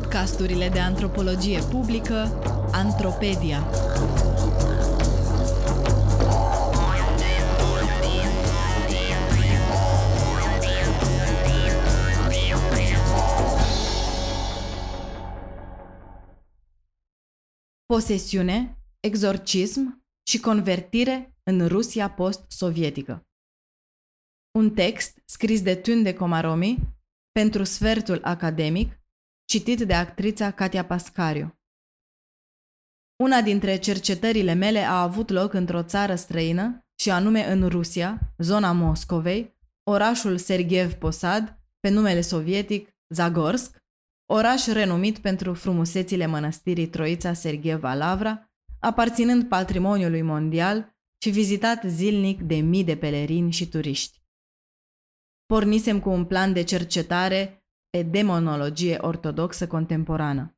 podcasturile de antropologie publică Antropedia. Posesiune, exorcism și convertire în Rusia post-sovietică. Un text scris de Tunde Comaromi pentru sfertul academic citit de actrița Katia Pascariu. Una dintre cercetările mele a avut loc într-o țară străină, și anume în Rusia, zona Moscovei, orașul Sergiev Posad, pe numele sovietic Zagorsk, oraș renumit pentru frumusețile mănăstirii Troița Sergieva Lavra, aparținând patrimoniului mondial și vizitat zilnic de mii de pelerini și turiști. Pornisem cu un plan de cercetare pe demonologie ortodoxă contemporană.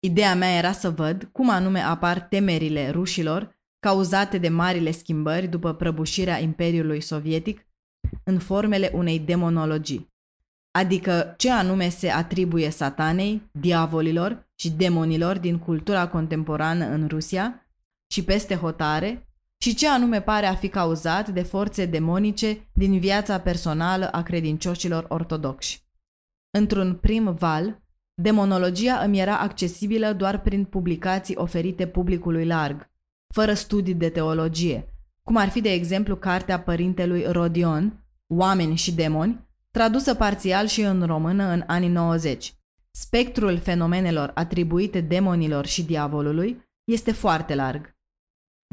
Ideea mea era să văd cum anume apar temerile rușilor cauzate de marile schimbări după prăbușirea Imperiului Sovietic în formele unei demonologii, adică ce anume se atribuie satanei, diavolilor și demonilor din cultura contemporană în Rusia și peste hotare și ce anume pare a fi cauzat de forțe demonice din viața personală a credincioșilor ortodoxi. Într-un prim val, demonologia îmi era accesibilă doar prin publicații oferite publicului larg, fără studii de teologie, cum ar fi de exemplu cartea părintelui Rodion, Oameni și demoni, tradusă parțial și în română în anii 90. Spectrul fenomenelor atribuite demonilor și diavolului este foarte larg.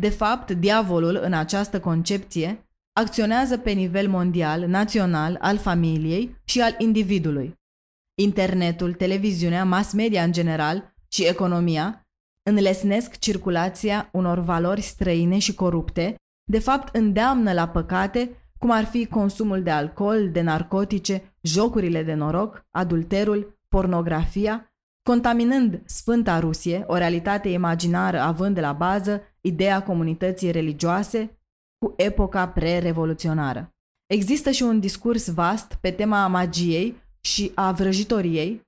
De fapt, diavolul, în această concepție, acționează pe nivel mondial, național, al familiei și al individului. Internetul, televiziunea, mass media în general și economia înlesnesc circulația unor valori străine și corupte, de fapt îndeamnă la păcate, cum ar fi consumul de alcool, de narcotice, jocurile de noroc, adulterul, pornografia, contaminând Sfânta Rusie, o realitate imaginară având de la bază ideea comunității religioase cu epoca pre-revoluționară. Există și un discurs vast pe tema magiei și a vrăjitoriei,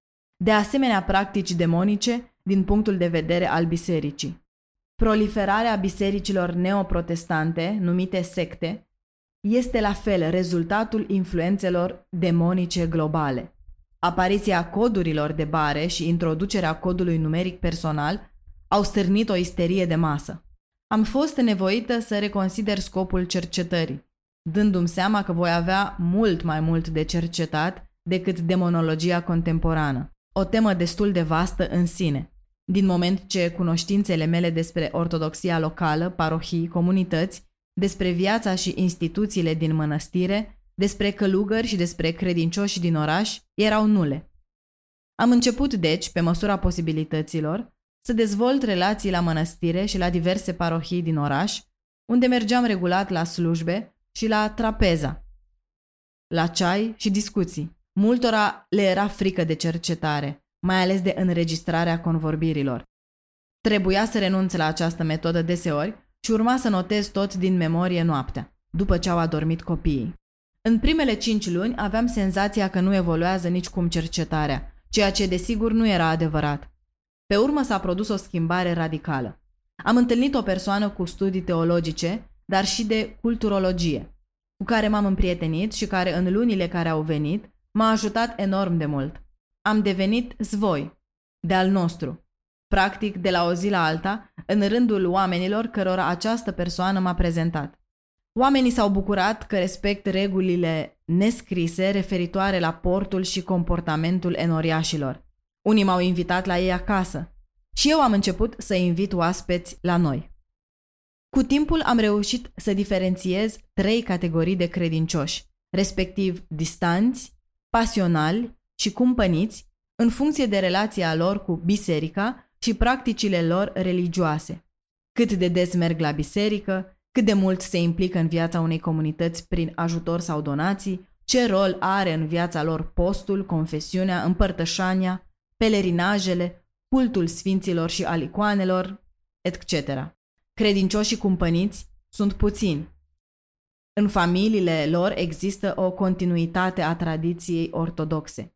de asemenea practici demonice din punctul de vedere al bisericii. Proliferarea bisericilor neoprotestante, numite secte, este la fel rezultatul influențelor demonice globale. Apariția codurilor de bare și introducerea codului numeric personal au stârnit o isterie de masă. Am fost nevoită să reconsider scopul cercetării, dându-mi seama că voi avea mult mai mult de cercetat decât demonologia contemporană, o temă destul de vastă în sine, din moment ce cunoștințele mele despre ortodoxia locală, parohii, comunități, despre viața și instituțiile din mănăstire, despre călugări și despre credincioși din oraș erau nule. Am început, deci, pe măsura posibilităților, să dezvolt relații la mănăstire și la diverse parohii din oraș, unde mergeam regulat la slujbe și la trapeza, la ceai și discuții. Multora le era frică de cercetare, mai ales de înregistrarea convorbirilor. Trebuia să renunț la această metodă deseori și urma să notez tot din memorie noaptea, după ce au adormit copiii. În primele cinci luni aveam senzația că nu evoluează nicicum cercetarea, ceea ce desigur nu era adevărat. Pe urmă s-a produs o schimbare radicală. Am întâlnit o persoană cu studii teologice, dar și de culturologie, cu care m-am împrietenit și care în lunile care au venit m-a ajutat enorm de mult. Am devenit zvoi, de al nostru, practic de la o zi la alta, în rândul oamenilor cărora această persoană m-a prezentat. Oamenii s-au bucurat că respect regulile nescrise referitoare la portul și comportamentul enoriașilor. Unii m-au invitat la ei acasă și eu am început să invit oaspeți la noi. Cu timpul am reușit să diferențiez trei categorii de credincioși, respectiv distanți, pasionali și cumpăniți în funcție de relația lor cu biserica și practicile lor religioase. Cât de des merg la biserică, cât de mult se implică în viața unei comunități prin ajutor sau donații, ce rol are în viața lor postul, confesiunea, împărtășania, pelerinajele, cultul sfinților și al icoanelor, etc. Credincioșii cumpăniți sunt puțini, în familiile lor există o continuitate a tradiției ortodoxe.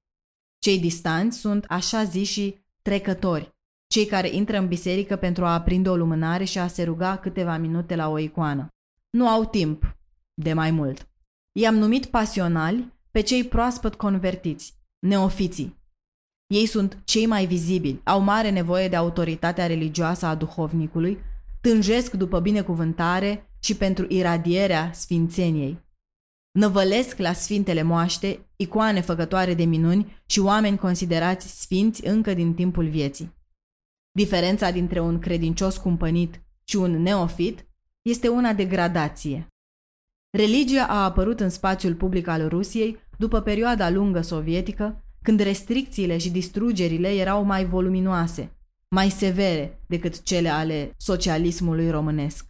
Cei distanți sunt așa ziși trecători, cei care intră în biserică pentru a aprinde o lumânare și a se ruga câteva minute la o icoană. Nu au timp de mai mult. I-am numit pasionali pe cei proaspăt convertiți, neofiții. Ei sunt cei mai vizibili, au mare nevoie de autoritatea religioasă a duhovnicului, tânjesc după binecuvântare și pentru iradierea sfințeniei. Năvălesc la sfintele moaște, icoane făcătoare de minuni și oameni considerați sfinți încă din timpul vieții. Diferența dintre un credincios cumpănit și un neofit este una de gradație. Religia a apărut în spațiul public al Rusiei după perioada lungă sovietică, când restricțiile și distrugerile erau mai voluminoase, mai severe decât cele ale socialismului românesc.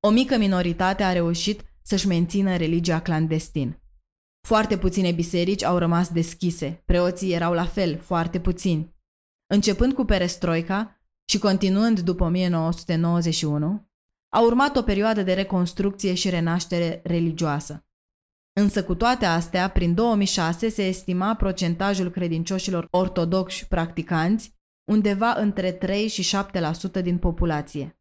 O mică minoritate a reușit să-și mențină religia clandestin. Foarte puține biserici au rămas deschise, preoții erau la fel, foarte puțini. Începând cu perestroica și continuând după 1991, a urmat o perioadă de reconstrucție și renaștere religioasă. Însă cu toate astea, prin 2006 se estima procentajul credincioșilor ortodoxi practicanți undeva între 3 și 7% din populație.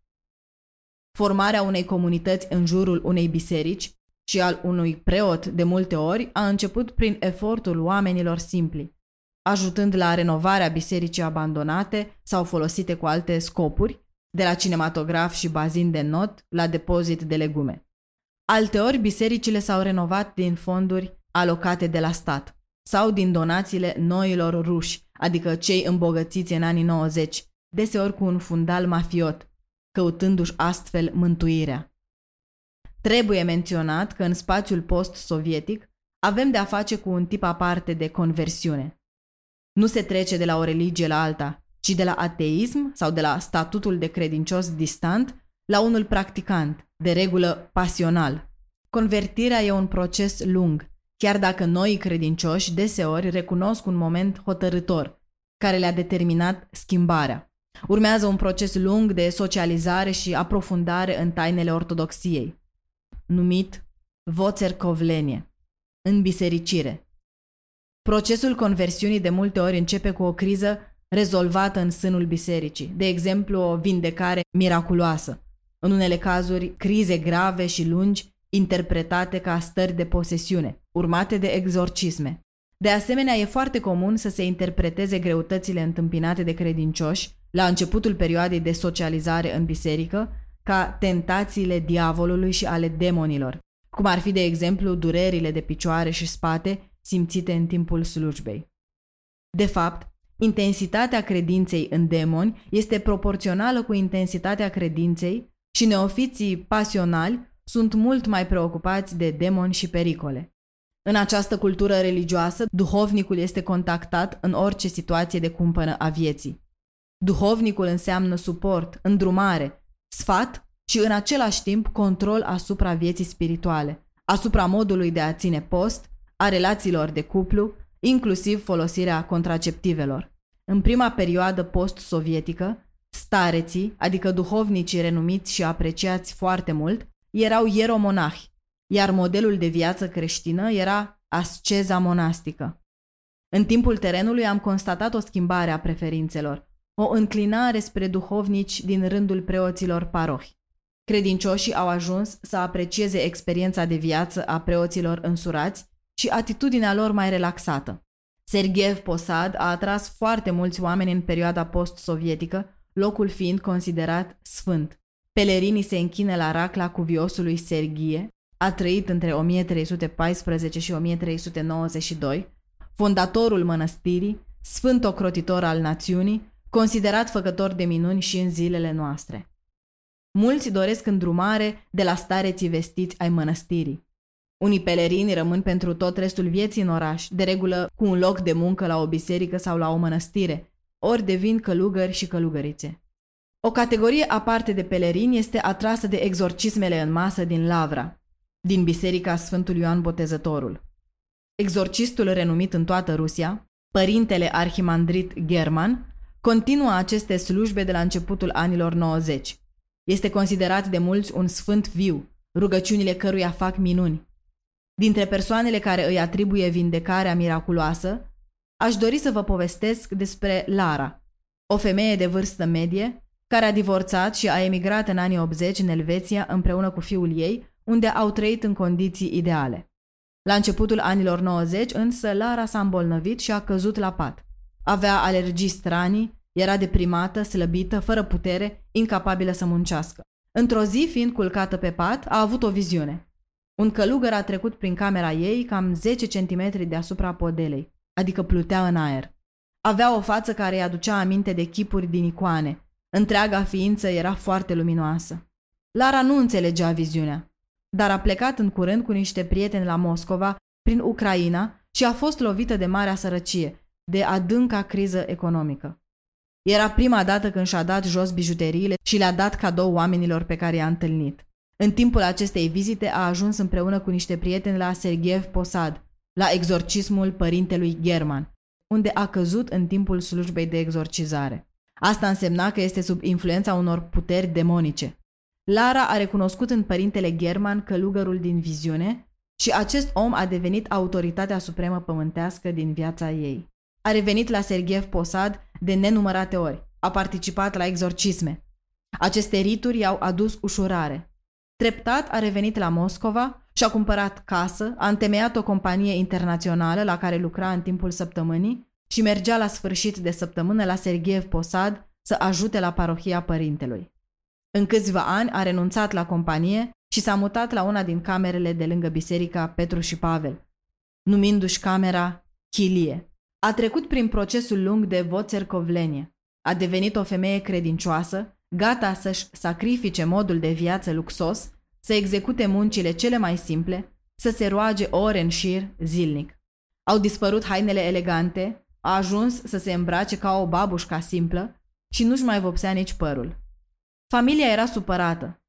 Formarea unei comunități în jurul unei biserici și al unui preot de multe ori a început prin efortul oamenilor simpli, ajutând la renovarea bisericii abandonate sau folosite cu alte scopuri, de la cinematograf și bazin de not la depozit de legume. Alteori, bisericile s-au renovat din fonduri alocate de la stat sau din donațiile noilor ruși, adică cei îmbogățiți în anii 90, deseori cu un fundal mafiot, căutându-și astfel mântuirea. Trebuie menționat că în spațiul post-sovietic avem de a face cu un tip aparte de conversiune. Nu se trece de la o religie la alta, ci de la ateism sau de la statutul de credincios distant la unul practicant, de regulă pasional. Convertirea e un proces lung, chiar dacă noi credincioși deseori recunosc un moment hotărător, care le-a determinat schimbarea. Urmează un proces lung de socializare și aprofundare în tainele ortodoxiei, numit voțercovlenie, în bisericire. Procesul conversiunii de multe ori începe cu o criză rezolvată în sânul bisericii, de exemplu o vindecare miraculoasă, în unele cazuri crize grave și lungi interpretate ca stări de posesiune, urmate de exorcisme. De asemenea, e foarte comun să se interpreteze greutățile întâmpinate de credincioși la începutul perioadei de socializare în biserică ca tentațiile diavolului și ale demonilor, cum ar fi, de exemplu, durerile de picioare și spate simțite în timpul slujbei. De fapt, intensitatea credinței în demoni este proporțională cu intensitatea credinței și neofiții pasionali sunt mult mai preocupați de demoni și pericole. În această cultură religioasă, duhovnicul este contactat în orice situație de cumpănă a vieții. Duhovnicul înseamnă suport, îndrumare, sfat și în același timp control asupra vieții spirituale, asupra modului de a ține post, a relațiilor de cuplu, inclusiv folosirea contraceptivelor. În prima perioadă post-sovietică, stareții, adică duhovnicii renumiți și apreciați foarte mult, erau ieromonahi, iar modelul de viață creștină era asceza monastică. În timpul terenului am constatat o schimbare a preferințelor, o înclinare spre duhovnici din rândul preoților parohi. Credincioșii au ajuns să aprecieze experiența de viață a preoților însurați și atitudinea lor mai relaxată. Sergeev Posad a atras foarte mulți oameni în perioada post-sovietică, locul fiind considerat sfânt. Pelerinii se închină la racla cuviosului Sergie, a trăit între 1314 și 1392, fondatorul mănăstirii, sfânt ocrotitor al națiunii, considerat făcător de minuni și în zilele noastre. Mulți doresc îndrumare de la stareții vestiți ai mănăstirii. Unii pelerini rămân pentru tot restul vieții în oraș, de regulă cu un loc de muncă la o biserică sau la o mănăstire, ori devin călugări și călugărițe. O categorie aparte de pelerini este atrasă de exorcismele în masă din Lavra, din Biserica Sfântul Ioan Botezătorul. Exorcistul renumit în toată Rusia, părintele arhimandrit German, continuă aceste slujbe de la începutul anilor 90. Este considerat de mulți un sfânt viu, rugăciunile căruia fac minuni. Dintre persoanele care îi atribuie vindecarea miraculoasă, aș dori să vă povestesc despre Lara, o femeie de vârstă medie care a divorțat și a emigrat în anii 80 în Elveția împreună cu fiul ei, unde au trăit în condiții ideale. La începutul anilor 90, însă, Lara s-a îmbolnăvit și a căzut la pat. Avea alergii stranii, era deprimată, slăbită, fără putere, incapabilă să muncească. Într-o zi, fiind culcată pe pat, a avut o viziune. Un călugăr a trecut prin camera ei cam 10 cm deasupra podelei, adică plutea în aer. Avea o față care îi aducea aminte de chipuri din icoane. Întreaga ființă era foarte luminoasă. Lara nu înțelegea viziunea, dar a plecat în curând cu niște prieteni la Moscova, prin Ucraina, și a fost lovită de marea sărăcie, de adânca criză economică. Era prima dată când și-a dat jos bijuteriile și le-a dat cadou oamenilor pe care i-a întâlnit. În timpul acestei vizite a ajuns împreună cu niște prieteni la Sergiev Posad, la exorcismul părintelui German, unde a căzut în timpul slujbei de exorcizare. Asta însemna că este sub influența unor puteri demonice. Lara a recunoscut în părintele German călugărul din viziune și acest om a devenit autoritatea supremă pământească din viața ei. A revenit la Sergiev Posad de nenumărate ori. A participat la exorcisme. Aceste rituri i-au adus ușurare. Treptat a revenit la Moscova și a cumpărat casă, a întemeiat o companie internațională la care lucra în timpul săptămânii și mergea la sfârșit de săptămână la Sergiev Posad să ajute la parohia părintelui. În câțiva ani a renunțat la companie și s-a mutat la una din camerele de lângă biserica Petru și Pavel, numindu-și camera Chilie. A trecut prin procesul lung de voțercovlenie. A devenit o femeie credincioasă, gata să-și sacrifice modul de viață luxos, să execute muncile cele mai simple, să se roage ore în șir zilnic. Au dispărut hainele elegante, a ajuns să se îmbrace ca o babușca simplă și nu-și mai vopsea nici părul. Familia era supărată.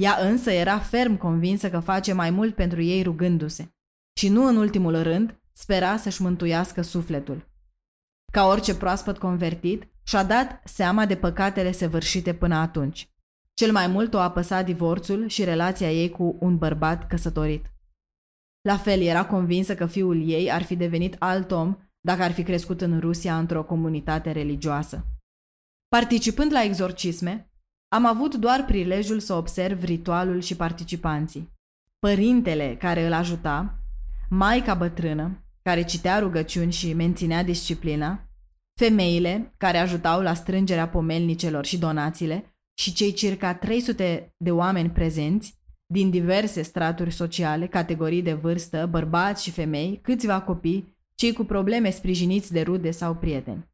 Ea însă era ferm convinsă că face mai mult pentru ei rugându-se. Și nu în ultimul rând, spera să-și mântuiască sufletul. Ca orice proaspăt convertit, și-a dat seama de păcatele săvârșite până atunci. Cel mai mult o apăsa divorțul și relația ei cu un bărbat căsătorit. La fel, era convinsă că fiul ei ar fi devenit alt om dacă ar fi crescut în Rusia într-o comunitate religioasă. Participând la exorcisme, am avut doar prilejul să observ ritualul și participanții. Părintele care îl ajuta, maica bătrână, care citea rugăciuni și menținea disciplina, femeile care ajutau la strângerea pomelnicelor și donațiile și cei circa 300 de oameni prezenți din diverse straturi sociale, categorii de vârstă, bărbați și femei, câțiva copii, cei cu probleme sprijiniți de rude sau prieteni.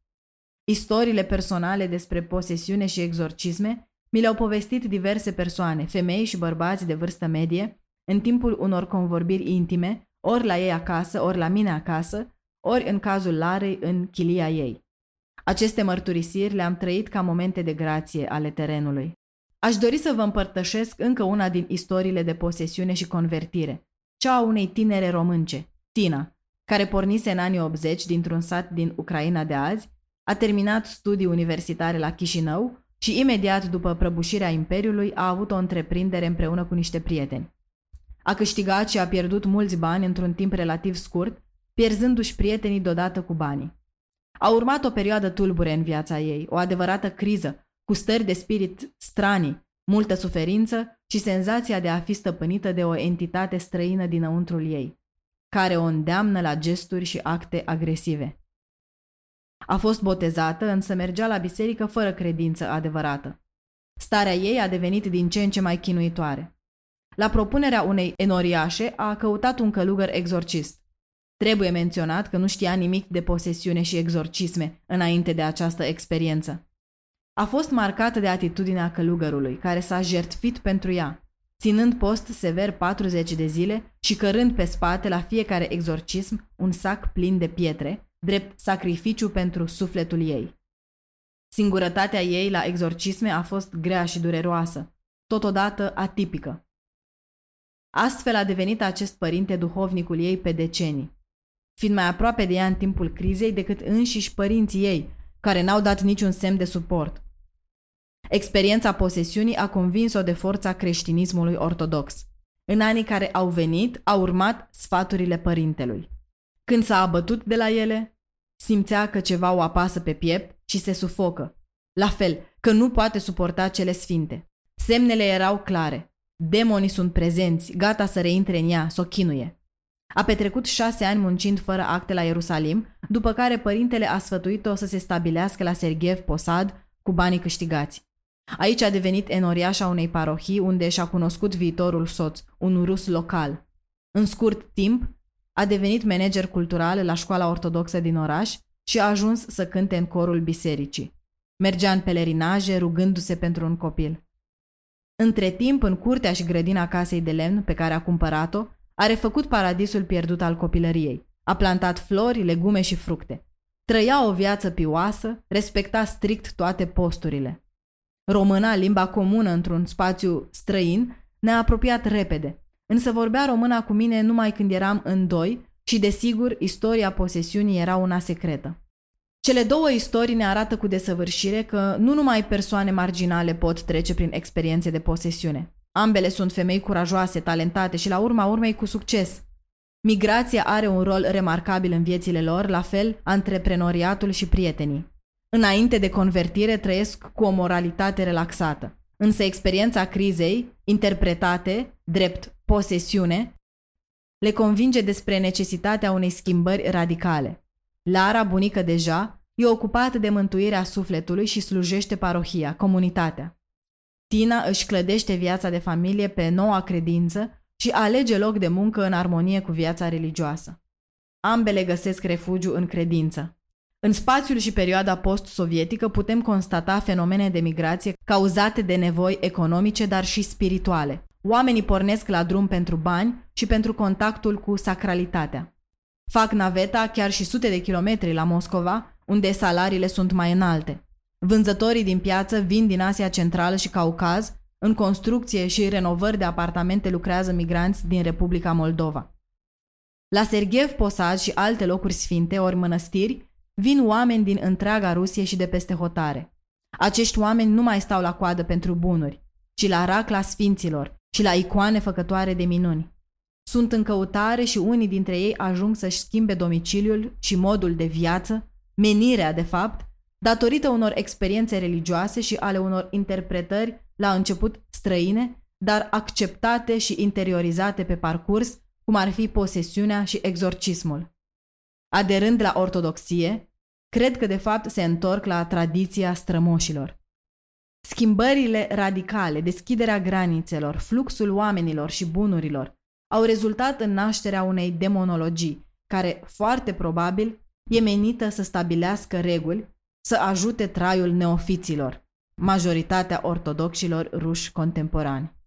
Istoriile personale despre posesiune și exorcisme mi le-au povestit diverse persoane, femei și bărbați de vârstă medie, în timpul unor convorbiri intime, ori la ei acasă, ori la mine acasă, ori în cazul Larei în chilia ei. Aceste mărturisiri le-am trăit ca momente de grație ale terenului. Aș dori să vă împărtășesc încă una din istoriile de posesiune și convertire, cea a unei tinere românce, Tina, care pornise în anii 80 dintr-un sat din Ucraina de azi, a terminat studii universitare la Chișinău și imediat după prăbușirea Imperiului a avut o întreprindere împreună cu niște prieteni. A câștigat și a pierdut mulți bani într-un timp relativ scurt, pierzându-și prietenii deodată cu banii. A urmat o perioadă tulbure în viața ei, o adevărată criză, cu stări de spirit stranii, multă suferință și senzația de a fi stăpânită de o entitate străină dinăuntrul ei, care o îndeamnă la gesturi și acte agresive. A fost botezată, însă mergea la biserică fără credință adevărată. Starea ei a devenit din ce în ce mai chinuitoare. La propunerea unei enoriașe a căutat un călugăr exorcist. Trebuie menționat că nu știa nimic de posesiune și exorcisme înainte de această experiență. A fost marcată de atitudinea călugărului, care s-a jertfit pentru ea, ținând post sever 40 de zile și cărând pe spate la fiecare exorcism un sac plin de pietre, drept sacrificiu pentru sufletul ei. Singurătatea ei la exorcisme a fost grea și dureroasă, totodată atipică. Astfel a devenit acest părinte duhovnicul ei pe decenii fiind mai aproape de ea în timpul crizei decât înșiși părinții ei, care n-au dat niciun semn de suport. Experiența posesiunii a convins-o de forța creștinismului ortodox. În anii care au venit, a urmat sfaturile părintelui. Când s-a abătut de la ele, simțea că ceva o apasă pe piept și se sufocă. La fel, că nu poate suporta cele sfinte. Semnele erau clare. Demonii sunt prezenți, gata să reintre în ea, să o chinuie. A petrecut șase ani muncind fără acte la Ierusalim, după care părintele a sfătuit-o să se stabilească la Sergiev Posad cu banii câștigați. Aici a devenit enoriașa unei parohii unde și-a cunoscut viitorul soț, un rus local. În scurt timp, a devenit manager cultural la școala ortodoxă din oraș și a ajuns să cânte în corul bisericii. Mergea în pelerinaje rugându-se pentru un copil. Între timp, în curtea și grădina casei de lemn pe care a cumpărat-o, a refăcut paradisul pierdut al copilăriei. A plantat flori, legume și fructe. Trăia o viață pioasă, respecta strict toate posturile. Româna, limba comună într-un spațiu străin, ne-a apropiat repede. Însă vorbea româna cu mine numai când eram în doi și, desigur, istoria posesiunii era una secretă. Cele două istorii ne arată cu desăvârșire că nu numai persoane marginale pot trece prin experiențe de posesiune. Ambele sunt femei curajoase, talentate și la urma urmei cu succes. Migrația are un rol remarcabil în viețile lor, la fel antreprenoriatul și prietenii. Înainte de convertire trăiesc cu o moralitate relaxată. Însă experiența crizei, interpretate drept posesiune, le convinge despre necesitatea unei schimbări radicale. Lara, bunică deja, e ocupată de mântuirea sufletului și slujește parohia, comunitatea. Tina își clădește viața de familie pe noua credință și alege loc de muncă în armonie cu viața religioasă. Ambele găsesc refugiu în credință. În spațiul și perioada post-sovietică putem constata fenomene de migrație cauzate de nevoi economice, dar și spirituale. Oamenii pornesc la drum pentru bani și pentru contactul cu sacralitatea. Fac naveta chiar și sute de kilometri la Moscova, unde salariile sunt mai înalte. Vânzătorii din piață vin din Asia Centrală și Caucaz, în construcție și renovări de apartamente lucrează migranți din Republica Moldova. La Sergiev Posad și alte locuri sfinte, ori mănăstiri, vin oameni din întreaga Rusie și de peste hotare. Acești oameni nu mai stau la coadă pentru bunuri, ci la racla sfinților și la icoane făcătoare de minuni. Sunt în căutare și unii dintre ei ajung să-și schimbe domiciliul și modul de viață, menirea de fapt, datorită unor experiențe religioase și ale unor interpretări la început străine, dar acceptate și interiorizate pe parcurs, cum ar fi posesiunea și exorcismul. Aderând la ortodoxie, cred că de fapt se întorc la tradiția strămoșilor. Schimbările radicale, deschiderea granițelor, fluxul oamenilor și bunurilor au rezultat în nașterea unei demonologii, care, foarte probabil, e menită să stabilească reguli, să ajute traiul neofiților, majoritatea ortodoxilor ruși contemporani.